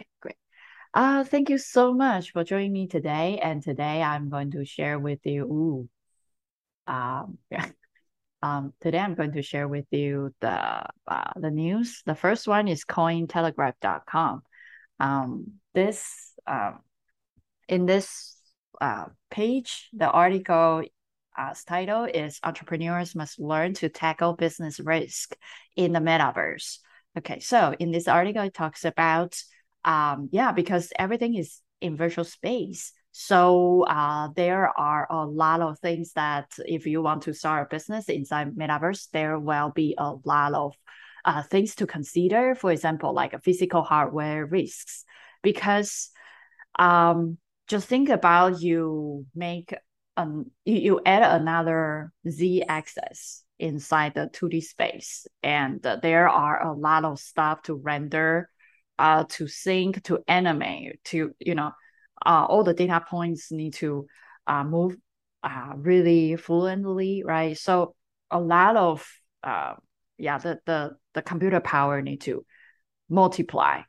Okay, great. Uh, thank you so much for joining me today. And today I'm going to share with you, ooh, um. Um, today I'm going to share with you the uh, the news. The first one is cointelegraph.com. Um, this um, in this uh, page, the article uh, title is Entrepreneurs Must Learn to Tackle Business Risk in the Metaverse. Okay, so in this article, it talks about, um, yeah, because everything is in virtual space. So uh, there are a lot of things that if you want to start a business inside Metaverse, there will be a lot of uh, things to consider. For example, like a physical hardware risks, because um, just think about you make um you, you add another z axis inside the 2d space and there are a lot of stuff to render uh to sync to animate to you know uh, all the data points need to uh, move uh, really fluently right? So a lot of uh, yeah the, the the computer power need to multiply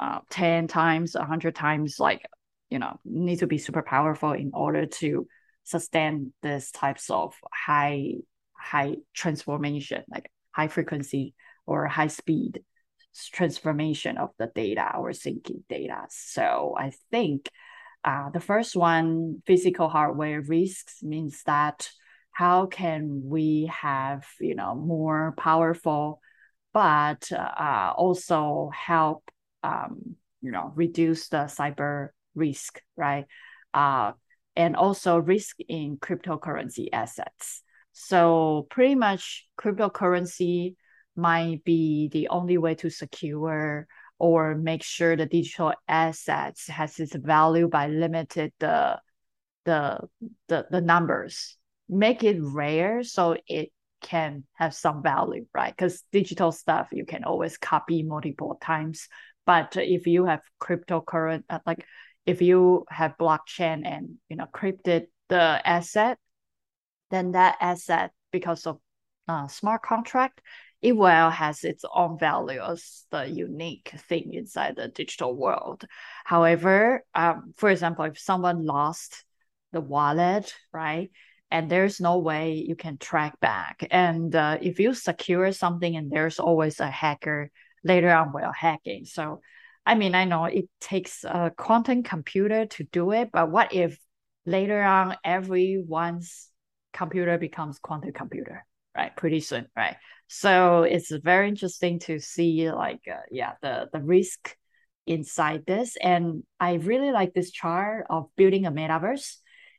uh, 10 times 100 times like you know need to be super powerful in order to sustain this types of high high transformation like high frequency or high speed transformation of the data or syncing data so i think uh, the first one physical hardware risks means that how can we have you know more powerful but uh, also help um, you know reduce the cyber risk right uh, and also risk in cryptocurrency assets. So pretty much cryptocurrency might be the only way to secure or make sure the digital assets has its value by limited the the the, the numbers. Make it rare so it can have some value, right? Because digital stuff you can always copy multiple times. But if you have cryptocurrency, uh, like if you have blockchain and you know crypted the asset, then that asset because of uh, smart contract, it well has its own value as the unique thing inside the digital world. However, um, for example, if someone lost the wallet, right, and there's no way you can track back, and uh, if you secure something and there's always a hacker later on while hacking, so I mean, I know it takes a quantum computer to do it, but what if later on everyone's computer becomes quantum computer, right? Pretty soon, right? So it's very interesting to see, like, uh, yeah, the the risk inside this, and I really like this chart of building a metaverse.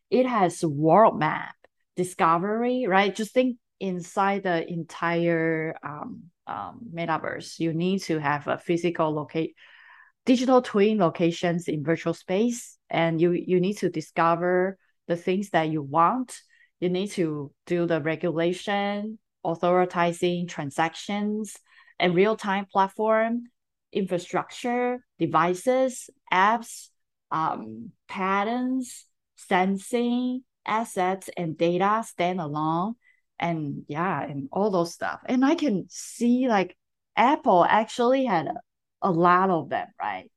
It has world map, discovery, right? Just think inside the entire um, um, metaverse, you need to have a physical locate digital twin locations in virtual space and you you need to discover the things that you want you need to do the regulation authorizing transactions and real-time platform infrastructure devices apps um, patterns sensing assets and data stand alone and yeah and all those stuff and i can see like apple actually had a a lot of them, right?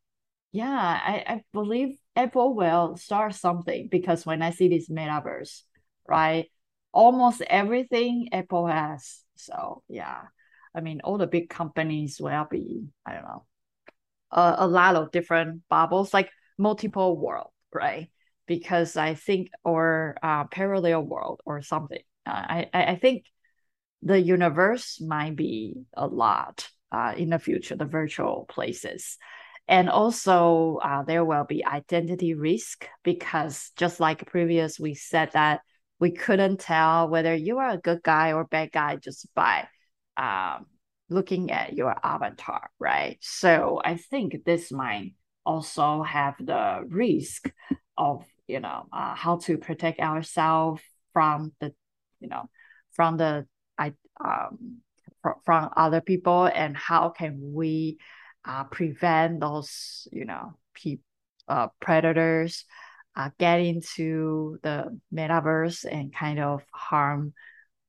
Yeah, I, I believe Apple will start something because when I see this metaverse, right? Almost everything Apple has. So yeah. I mean all the big companies will be, I don't know, a, a lot of different bubbles, like multiple world, right? Because I think or uh, parallel world or something. Uh, I, I think the universe might be a lot uh, in the future, the virtual places. And also, uh, there will be identity risk because just like previous, we said that we couldn't tell whether you are a good guy or bad guy just by um, looking at your avatar, right? So I think this might also have the risk of you know uh, how to protect ourselves from the you know from the I um from other people and how can we uh, prevent those you know pe- uh, predators uh, get into the metaverse and kind of harm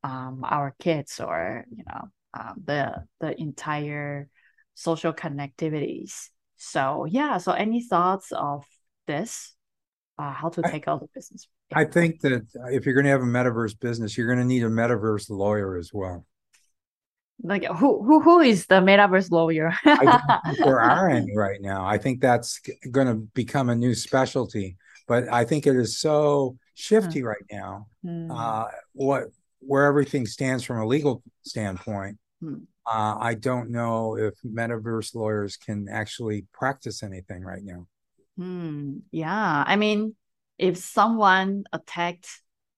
um, our kids or you know um, the the entire social connectivities So yeah, so any thoughts of this? Uh, how to take out the business? I think that if you're going to have a metaverse business, you're going to need a metaverse lawyer as well. Like who who who is the metaverse lawyer? I don't think there are any right now. I think that's going to become a new specialty, but I think it is so shifty right now. Hmm. Uh, what where everything stands from a legal standpoint. Hmm. Uh, I don't know if metaverse lawyers can actually practice anything right now. Hmm. Yeah. I mean, if someone attacked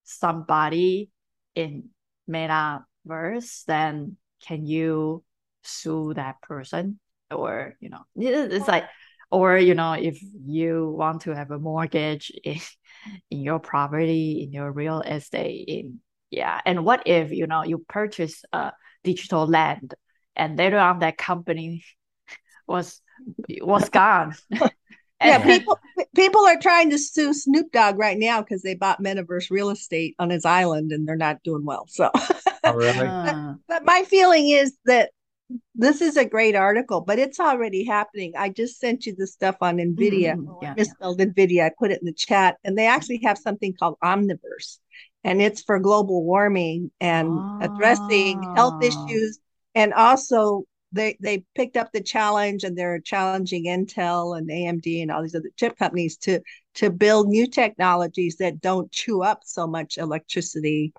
somebody in metaverse, then can you sue that person? Or, you know, it's like, or, you know, if you want to have a mortgage in, in your property, in your real estate, in, yeah. And what if, you know, you purchase a digital land and later on that company was was gone. Yeah, people people are trying to sue Snoop Dogg right now because they bought Metaverse real estate on his island and they're not doing well. So, Oh, really? But uh. my feeling is that this is a great article, but it's already happening. I just sent you the stuff on NVIDIA. Mm, Oh, I yeah, misspelled NVIDIA. I put it in the chat, and they actually have something called Omniverse, and it's for global warming and addressing health Ah. issues, and also they they picked up the challenge and they're challenging Intel and AMD and all these other chip companies to to build new technologies that don't chew up so much electricity.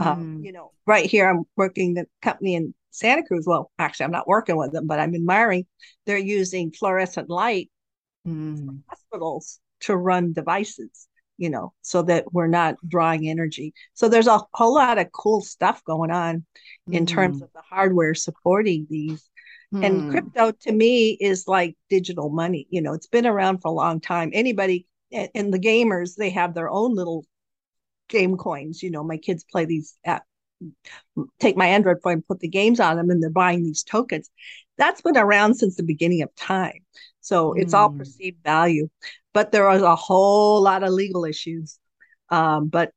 Um, Mm, you know, right here I'm working the company in Santa Cruz. Well, actually, I'm not working with them, but I'm admiring. They're using fluorescent light mm, hospitals to run devices. You know, so that we're not drawing energy. So there's a whole lot of cool stuff going on in terms mm, of the hardware supporting these. And mm. crypto to me is like digital money. You know, it's been around for a long time. Anybody and, and the gamers, they have their own little game coins. You know, my kids play these at take my Android phone, put the games on them, and they're buying these tokens. That's been around since the beginning of time. So it's all Mm. perceived value. But there is a whole lot of legal issues. Um, but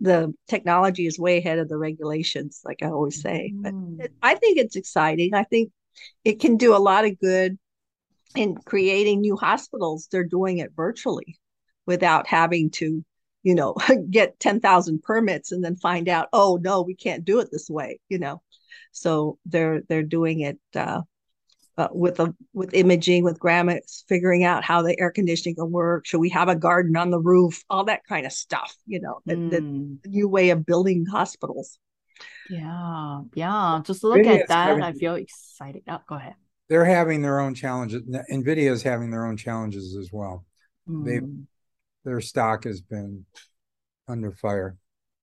the- technology is way ahead of the regulations, like I always say. But Mm. it, I think it's exciting. I think it can do a lot of good in creating new hospitals. They're doing it virtually without having to, you know, get 10,000 permits and then find out, oh no, we can't do it this way, you know. So they're they're doing it uh, uh, with a with imaging, with graphics, figuring out how the air conditioning can work. Should we have a garden on the roof? All that kind of stuff, you know. The, the Mm. new way of building hospitals. Yeah, yeah. Just look Nvidia at that. having- I feel excited. Oh, go ahead. They're having their own challenges. Nvidia is having their own challenges as well. They- Mm. Their stock has been under fire.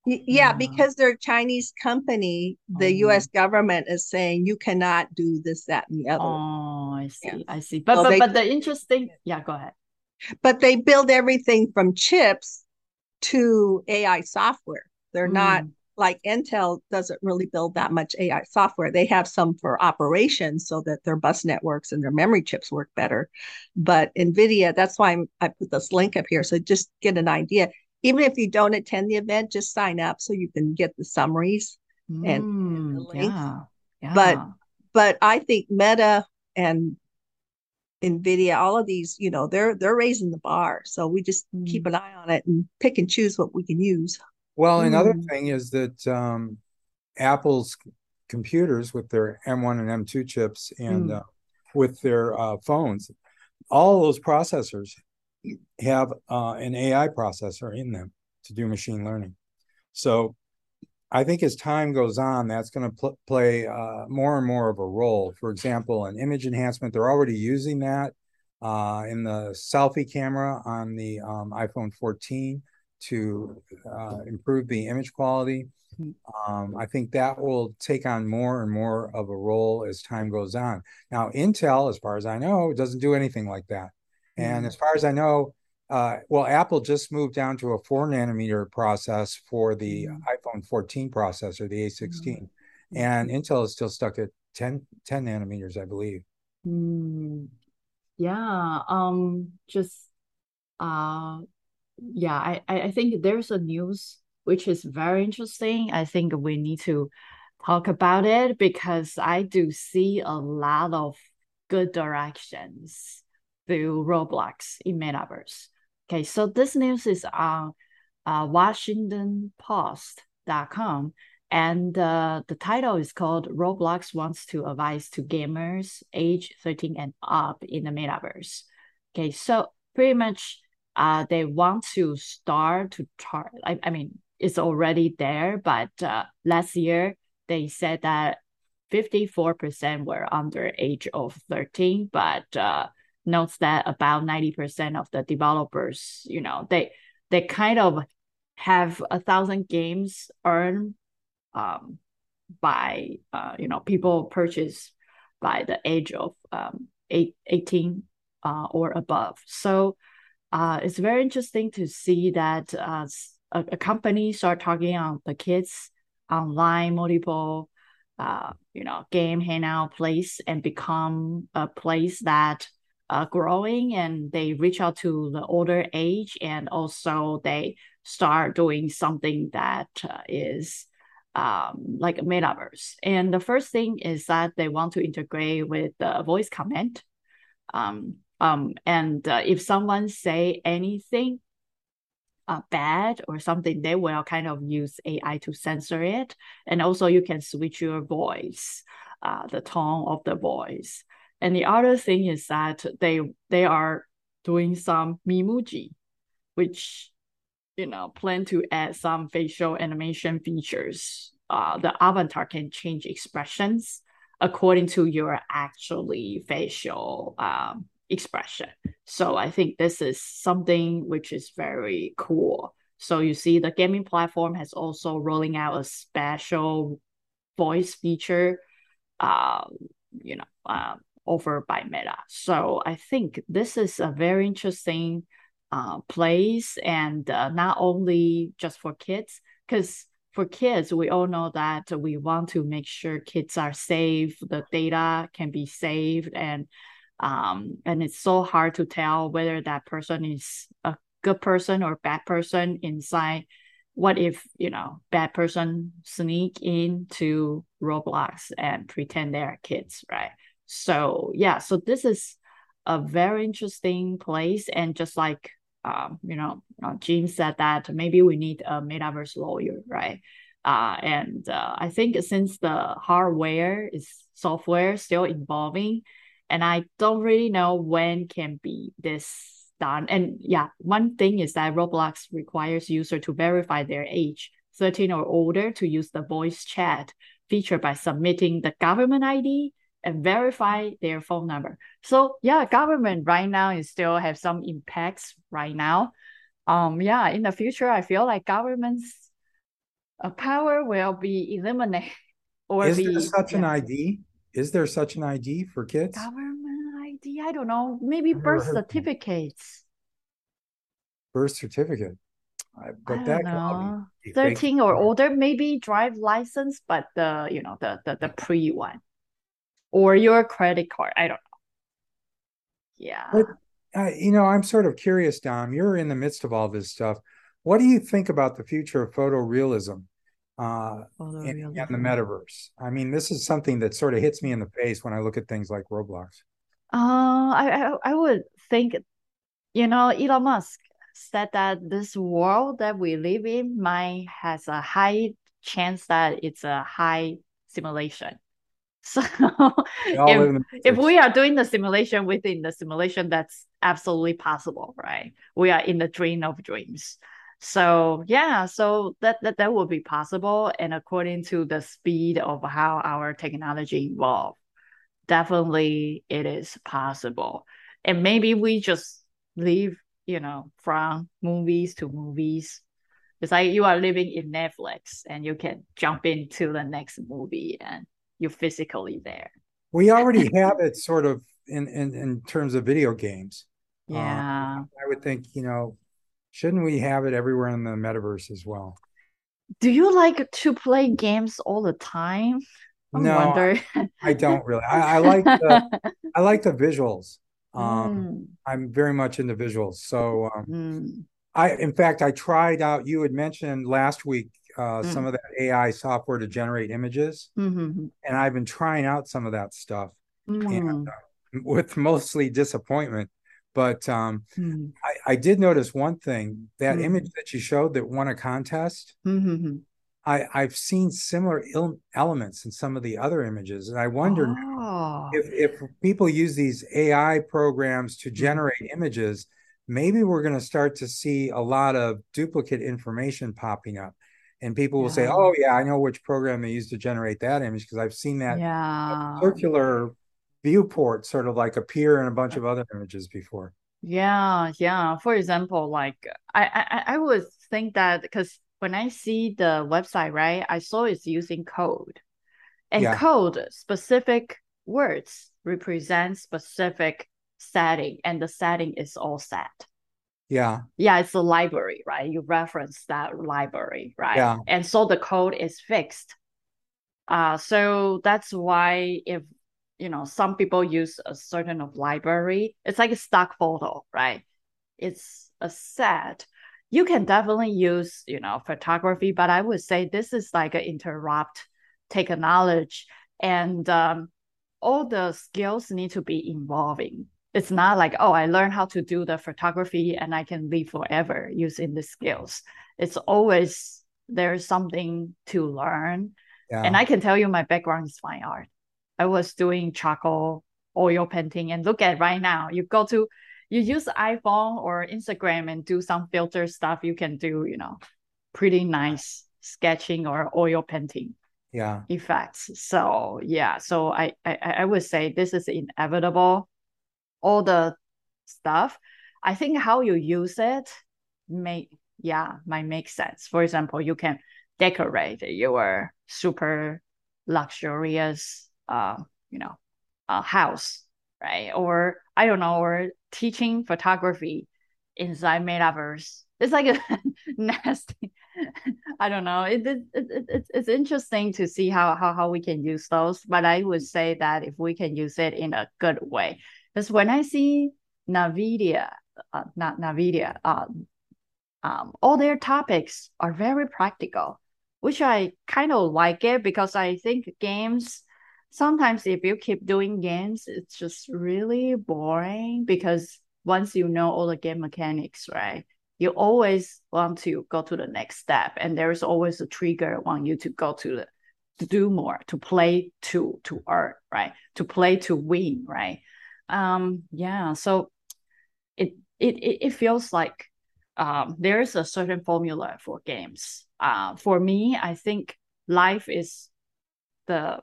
Yeah, Yeah. because they're a Chinese company, the Oh. US government is saying you cannot do this, that, and the other. Oh, I Yeah. see. I see. But So but they- but the interesting, yeah, go ahead. But they build everything from chips to AI software. They're not Mm. like Intel doesn't really build that much AI software. They have some for operations so that their bus networks and their memory chips work better. But NVIDIA, that's why I'm, I put this link up here. So just get an idea. Even if you don't attend the event, just sign up so you can get the summaries. and- and the Mm, links. yeah, yeah. But- But I think Meta and NVIDIA, all of these, you know, they're they're raising the bar. So we just keep Mm. an eye on it and pick and choose what we can use. Well, another Mm. thing is that um, Apple's computers with their M1 and M2 chips and Mm. uh, with their uh, phones, all those processors have uh, an AI processor in them to do machine learning. So I think as time goes on, that's going to pl- play uh, more and more of a role. For example, in image enhancement, they're already using that uh, in the selfie camera on the um, iPhone 14 to uh, improve the image quality. Mm. Um, I think that will take on more and more of a role as time goes on. Now, Intel, as far as I know, doesn't do anything like that. And Mm. as far as I know, uh, well, Apple just moved down to a four nanometer process for the Mm. iPhone 14 processor, the A16. Mm. And Intel is still stuck at 10, 10 nanometers, I believe. Mm, yeah, um, just uh yeah, I, I I think there's a news which is very interesting. I think we need to talk about it because I do see a lot of good directions through Roblox in Metaverse. Okay, so this news is on uh, WashingtonPost.com, and uh, the title is called Roblox wants to advise to gamers age 13 and up in the metaverse. Okay, so pretty much uh, they want to start to chart. I, I mean, it's already there, but uh, last year they said that 54% were under age of 13, but uh, notes that about 90% of the developers, you know, they they kind of have a thousand games earned um, by uh, you know people purchase by the age of um, eight, 18 uh, or above. So uh, it's very interesting to see that uh, a, a company start talking on the kids online multiple uh, you know game hangout place and become a place that uh, growing and they reach out to the older age and also they start doing something that uh, is um, like metaverse. And the first thing is that they want to integrate with the voice comment. Um, um, and uh, if someone say anything uh, bad or something, they will kind of use AI to censor it. And also you can switch your voice, uh, the tone of the voice. And the other thing is that they they are doing some Memoji, which you know plan to add some facial animation features. Uh, the avatar can change expressions according to your actually facial um, expression. So I think this is something which is very cool. So you see the gaming platform has also rolling out a special voice feature, uh, you know, uh, offered by Meta. So I think this is a very interesting uh, place and uh, not only just for kids, because for kids, we all know that we want to make sure kids are safe, the data can be saved, and um, and it's so hard to tell whether that person is a good person or bad person inside. What if you know bad person sneak into Roblox and pretend they're kids, right? So yeah, so this is a very interesting place, and just like um, you know, uh, Jim said that maybe we need a metaverse lawyer, right? Uh, and uh, I think since the hardware is software still evolving, and I don't really know when can be this done. And yeah, one thing is that Roblox requires user to verify their age, 13 or older, to use the voice chat feature by submitting the government ID and verify their phone number. So yeah, government right now is still have some impacts right now. Um, yeah, in the future, I feel like government's uh, power will be eliminated. Or is be, there such yeah. an ID? Is there such an ID for kids? Government ID? I don't know. Maybe birth heard of that. certificates. Birth certificate. I, but I that know. be fake. 13 or older, maybe drive license, but the you know the the, the pre one. Or your credit card. I don't know. Yeah. But uh, you know, I'm sort of curious, Dom. You're in the midst of all this stuff. What do you think about the future of photorealism uh, in, in the metaverse? I mean, this is something that sort of hits me in the face when I look at things like Roblox. Uh, I, I I would think, you know, Elon Musk said that this world that we live in might has a high chance that it's a high simulation. So We all live if if we are doing the simulation within the simulation, that's absolutely possible, right? We are in the dream of dreams. So yeah, so that that that would be possible, and according to the speed of how our technology evolve definitely it is possible. And maybe we just live, you know, from movies to movies. It's like you are living in Netflix and you can jump into the next movie and you're physically there. We already have it sort of in, in, in terms of video games. Uh, Yeah. I would think, you know, shouldn't we have it everywhere in the metaverse as well? Do you like to play games all the time? I No, wonder. I don't really. I, I like the I like the visuals. Um, Mm, I'm very much into visuals. So um, mm, I, in fact, I tried out. You had mentioned last week uh, some Mm. of that AI software to generate images, mhm, and I've been trying out some of that stuff, and uh, with mostly disappointment. But um, Hmm. I, I did notice one thing that image that you showed that won a contest. Mm-hmm. I, I've seen similar il- elements in some of the other images, and I wonder Oh. if if people use these AI programs Mm-hmm. to generate images, maybe we're going to start to see a lot of duplicate information popping up, and people will say, "Oh yeah, I know which program they used to generate that image because I've seen that yeah. Uh, circular viewport sort of like appear in a bunch of other images before." Yeah, yeah. For example, like I I, I would think that because when I see the website, right, I saw it's using code. And Yeah. code specific words represent specific setting, and the setting is all set. Yeah, Yeah, it's a library, right? You reference that library, right? Yeah. And so the code is fixed. Uh, so that's why if you know some people use a certain of library, it's like a stock photo, right? It's a set. You can definitely use, you know, photography, but I would say this is like an interrupt, take a knowledge, and um, all the skills need to be involving. It's not like, oh, I learned how to do the photography and I can live forever using the skills. It's always there's something to learn. yeah, And I can tell you my background is fine art. I was doing charcoal oil painting and look at right now. You go to you use iPhone or Instagram and do some filter stuff, you can do, you know, pretty nice sketching or oil painting yeah, effects. So yeah, so I, I I would say this is inevitable. All the stuff. I think how you use it may yeah might make sense. For example, you can decorate your super luxurious uh you know uh, house right or I don't know or teaching photography inside metaverse. It's like a nasty. I don't know. It, it, it, it, it's it's interesting to see how, how how we can use those. But I would say that if we can use it in a good way, because when I see Nvidia, uh, not Nvidia, um, um, all their topics are very practical, which I kind of like it because I think games sometimes if you keep doing games, it's just really boring because once you know all the game mechanics, right? You always want to go to the next step, and there's always a trigger want you to go to the to do more, to play to to earn, right? To play to win, right? Um, yeah. So it it it, feels like um, there's a certain formula for games. Uh, for me, I think life is the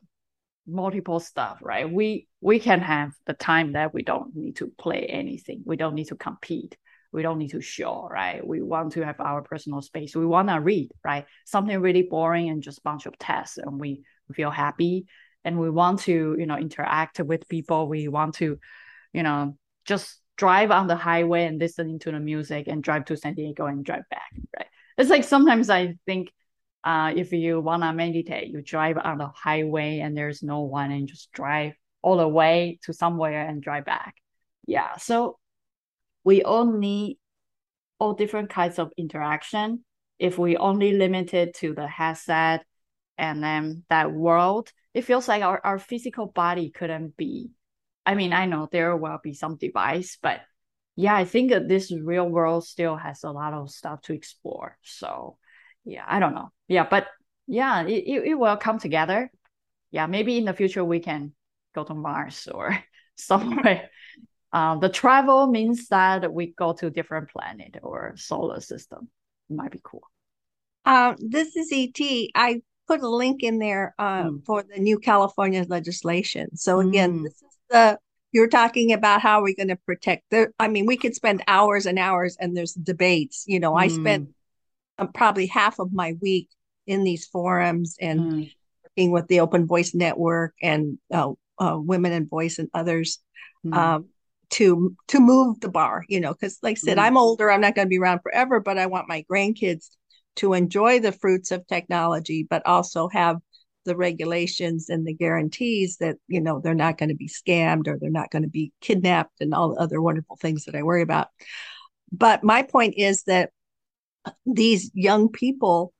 multiple stuff, right? We we can have the time that we don't need to play anything. We don't need to compete. We don't need to show, right? We want to have our personal space. We want to read, right? Something really boring and just bunch of tests, and we feel happy. And we want to, you know, interact with people. We want to, you know, just drive on the highway and listening to the music and drive to San Diego and drive back, right? It's like sometimes I think uh, if you want to meditate, you drive on the highway and there's no one and just drive all the way to somewhere and drive back. Yeah. So we all need all different kinds of interaction. If we only limit it to the headset and then that world, it feels like our, our physical body couldn't be. I mean, I know there will be some device, but yeah, I think that this real world still has a lot of stuff to explore. So yeah, I don't know. Yeah, but yeah, it, it, it will come together. Yeah, maybe in the future we can go to Mars or somewhere. Um, the travel means that we go to different planet or solar system. It might be cool. Uh, this is ET. I put a link in there uh, Mm. for the new California legislation. So again, Mm. this is the you're talking about how we're going to protect the. I mean, we could spend hours and hours, and there's debates. You know, I spent uh, probably half of my week in these forums and Mm. working with the Open Voice Network and uh, uh, Women in Voice and others Mm. um, to to move the bar. You know, because like I said, Mm. I'm older. I'm not going to be around forever, but I want my grandkids to enjoy the fruits of technology, but also have the regulations and the guarantees that you know they're not going to be scammed or they're not going to be kidnapped and all the other wonderful things that I worry about. But my point is that these young people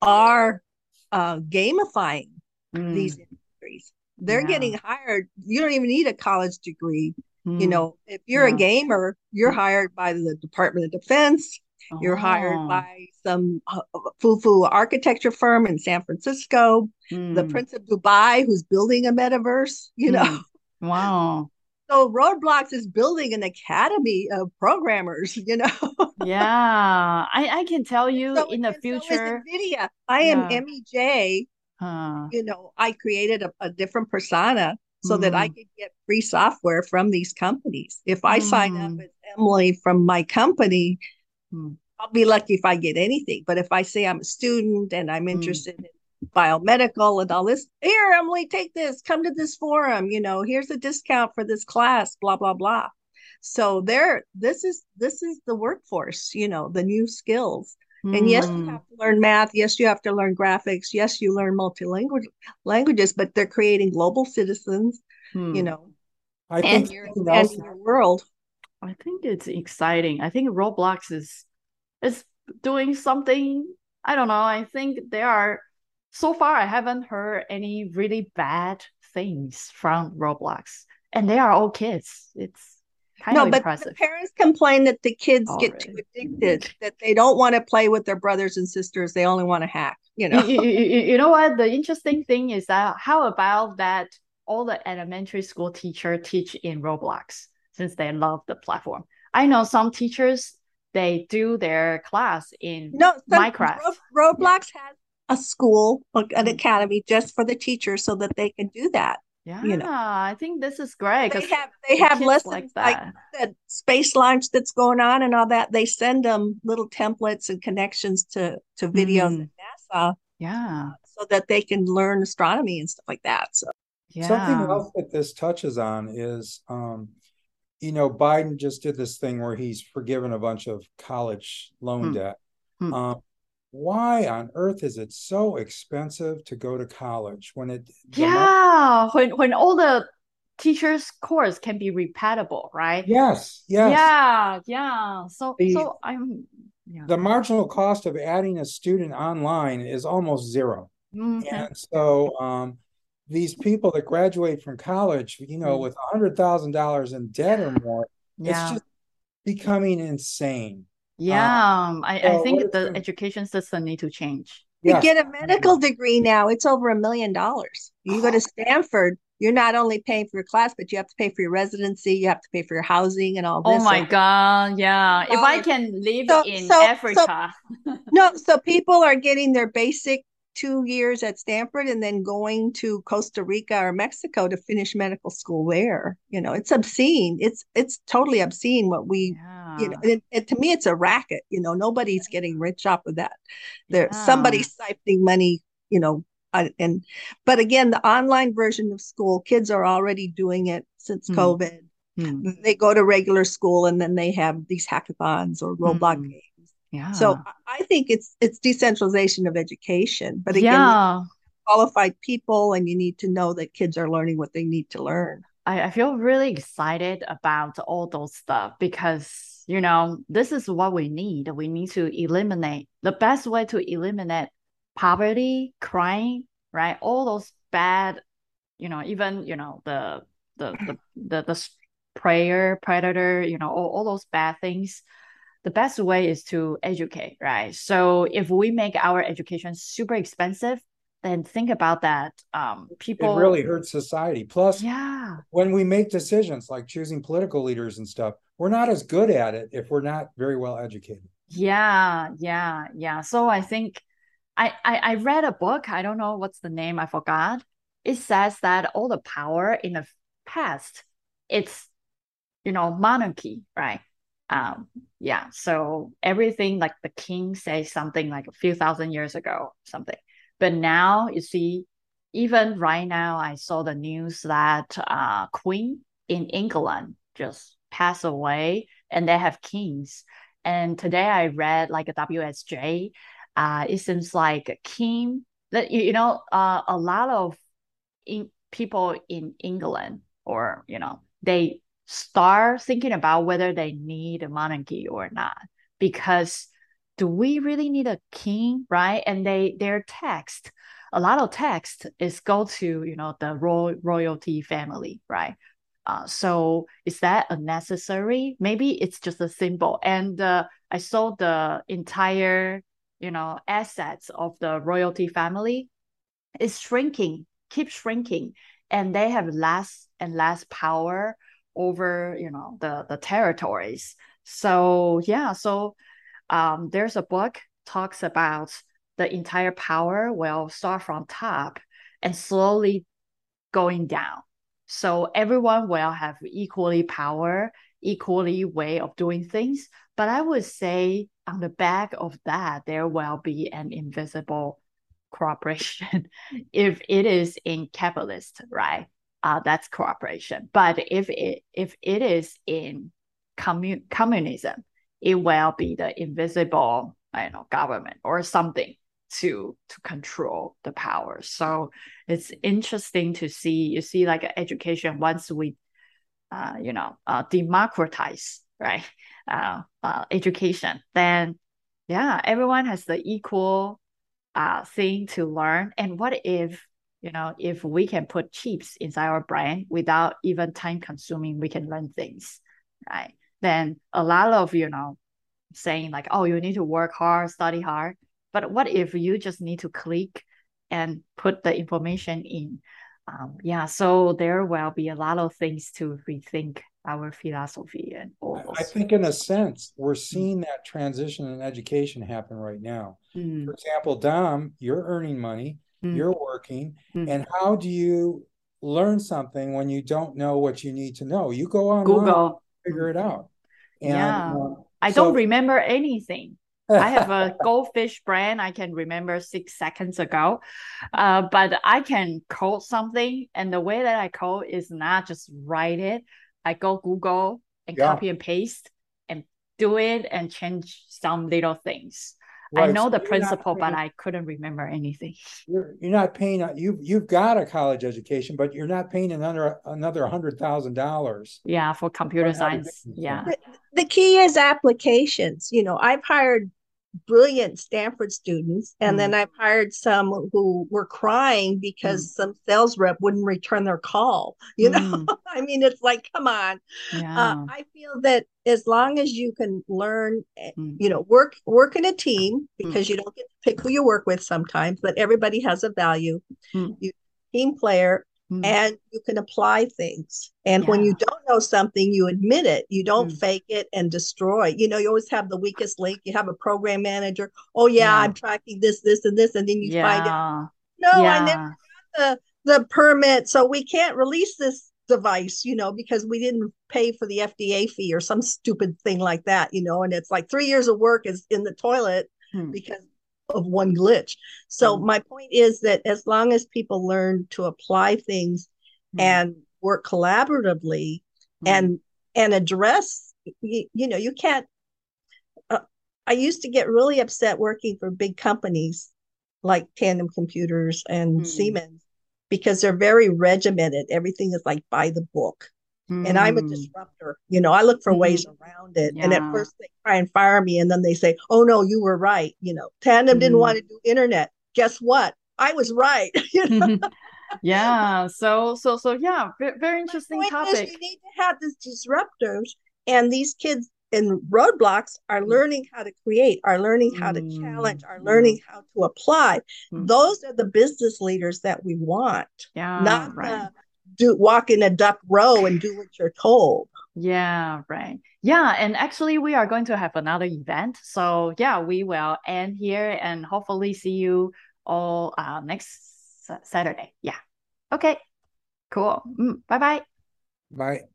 are uh, gamifying Mm. these industries. They're Yeah. getting hired. You don't even need a college degree. You Mm. know, if you're a gamer, you're hired by the Department of Defense. You're hired Oh. by some uh, foo-foo architecture firm in San Francisco. The Mm. Prince of Dubai, who's building a metaverse. You know, Mm. Wow. so Roblox is building an academy of programmers. You know, Yeah. I I can tell you so, in the and so future. NVIDIA. I am Yeah. MEJ. Uh, You know, I created a, a different persona so that I Mm. could get free software from these companies. If I sign up Mm. as Emily from my company, Mm. I'll be lucky if I get anything. But if I say I'm a student and I'm Mm. interested in biomedical and all this, here, Emily, take this, come to this forum, you know, here's a discount for this class, blah, blah, blah. So there, this is this is the workforce, you know, the new skills. And yes, you Mm. have to learn math. Yes, you have to learn graphics. Yes, you learn multilanguage languages, but they're creating global citizens, you Mm. know, I think and you're something else expanding your world. I think it's exciting. I think Roblox is is doing something. I don't know. I think there are so far I haven't heard any really bad things from Roblox, and they are all kids. It's kind No, of but parents complain that the kids get too addicted, that they don't want to play with their brothers and sisters. They only want to hack, you You, know. you, you, you know what? The interesting thing is that how about that all the elementary school teacher teach in Roblox since they love the platform. I know some teachers they do their class in No, some, Minecraft. Ro- Roblox has a school, an Mm. academy just for the teachers so that they can do that. Yeah, you know. I think this is great They because have they have kids lessons like like, that. the space launch that's going on and all that. They send them little templates and connections to to videos Mm. at NASA Yeah, so that they can learn astronomy and stuff like that. So Something else that this touches on is, um, you know, Biden just did this thing where he's forgiven a bunch of college loan Hmm. debt. Hmm. Um, why on earth is it so expensive to go to college when it Yeah, when when all the teachers' course can be repeatable, right? yes, yes. Yeah, yeah. So The- so I'm yeah. The marginal cost of adding a student online is almost zero. Mhm. And so um, these people that graduate from college, you know, Mm. with a hundred thousand dollars in debt or more, it's just becoming insane. Yeah, I, I so what think the gonna- education system need to change. to Yes. get a medical degree now, it's over a million dollars. You go to Stanford, you're not only paying for your class, but you have to pay for your residency, you have to pay for your housing and all this. Oh my So- God, yeah. If I can live So- in so- so- Africa, No, so people are getting their basic two years at Stanford and then going to Costa Rica or Mexico to finish medical school there. You know, it's obscene. It's it's totally obscene what we yeah, you know and, and to me it's a racket you know nobody's getting rich off of that there somebody's siphoning money you know uh, and but again the online version of school kids are already doing it since Hmm. covid Hmm, they go to regular school and then they have these hackathons or roblox Hmm. games yeah. so I- think it's it's decentralization of education but again yeah, qualified people and you need to know that kids are learning what they need to learn I, I feel really excited about all those stuff because, you know, this is what we need. We need to eliminate the best way to eliminate poverty, crime, right? All those bad, you know, even, you know, the the the the, the prayer, predator, you know, all, all those bad things. The best way is to educate, right? So if we make our education super expensive, then think about that. Um, It people really hurts society. Plus, yeah. when we make decisions like choosing political leaders and stuff, we're not as good at it if we're not very well educated. Yeah, yeah, yeah. So I think I, I I read a book. I don't know what's the name. I forgot. It says that all the power in the past, it's you know monarchy, right? Um, yeah. So everything like the king says something like a few thousand years ago, something. But now you see, even right now, I saw the news that uh Queen in England just passed away, and they have kings. And today I read like a WSJ. Uh, it seems like Kim that you, you know uh, a lot of in, people in England or you know they start thinking about whether they need a monarchy or not because do we really need a king right and they their text a lot of text is go to you know the royal royalty family right Uh, so is that a necessary? Maybe it's just a symbol. And uh, I saw the entire, you know, assets of the royalty family is shrinking, keep shrinking, and they have less and less power over, you know, the the territories. So yeah, so um, there's a book talks about the entire power will start from top and slowly going down. So everyone will have equally power, equally way of doing things. But I would say on the back of that, there will be an invisible cooperation if it is in capitalist, right? Uh, that's cooperation. But if it if it is in commun- communism, it will be the invisible, don't know, government or something to to control the power. So it's interesting to see. You see, like education once we, uh, you know, uh, democratize right, uh, uh, education, then yeah, everyone has the equal uh thing to learn. And what if you know if we can put chips inside our brain without even time consuming, we can learn things, right? Then a lot of you know saying like, oh, you need to work hard, study hard but what if you just need to click and put the information in? Um, yeah, so there will be a lot of things to rethink our philosophy and all. I think, in a sense, we're seeing mm. that transition in education happen right now. Mm. For example, Dom, you're earning money, mm. you're working, mm. and how do you learn something when you don't know what you need to know? You go on Google, figure it out. And, yeah, uh, I so, don't remember anything. I have a goldfish brand I can remember six seconds ago. Uh, but I can code something. And the way that I code is not just write it. I go Google and yeah. copy and paste and do it and change some little things. Right. I know so the principle, paying, but I couldn't remember anything. You're, you're not paying. Uh, you you've got a college education, but you're not paying another another hundred thousand dollars. Yeah, for computer science. Yeah. The, the key is applications. You know, I've hired brilliant Stanford students. And mm. then I've hired some who were crying because mm. some sales rep wouldn't return their call. You know, mm. I mean, it's like, come on. Uh, yeah. Uh, I feel that as long as you can learn, eh, mm. you know, work work in a team mm. because you don't get to pick who you work with sometimes, but everybody has a value. Mm. You team player mm. and you can apply things. And yeah. when you don't know something, you admit it. You don't mm. fake it and destroy. You know, you always have the weakest link. You have a program manager. Oh yeah, yeah. I'm tracking this, this, and this, and then you yeah. find it. No, I never got the the permit, so we can't release this device, you know, because we didn't pay for the FDA fee or some stupid thing like that, you know, and it's like three years of work is in the toilet hmm. because of one glitch. So mm my point is that as long as people learn to apply things mm and work collaboratively mm and and address you, you know you can't uh, I used to get really upset working for big companies like Tandem Computers and mm Siemens because they're very regimented. Everything is like by the book. Mm. And I'm a mm. disruptor. You know, I look for mm. ways around it. Yeah. And at first they try and fire me. And then they say, oh, no, you were right. You know, Tandem mm. didn't want to do internet. Guess what? I was right. you know? yeah. So, so, so, yeah, very, interesting topic. you need to have these disruptors. And these kids in Roblox are mm. learning how to create, are learning how to challenge, are learning how to apply. Those are the business leaders that we want. Yeah. Not right. the do walk in a duck row and do what you're told. Yeah, right. Yeah, and actually we are going to have another event. So yeah, we will end here and hopefully see you all uh, next Saturday. Yeah. Okay. Cool. Mm, bye bye. Bye.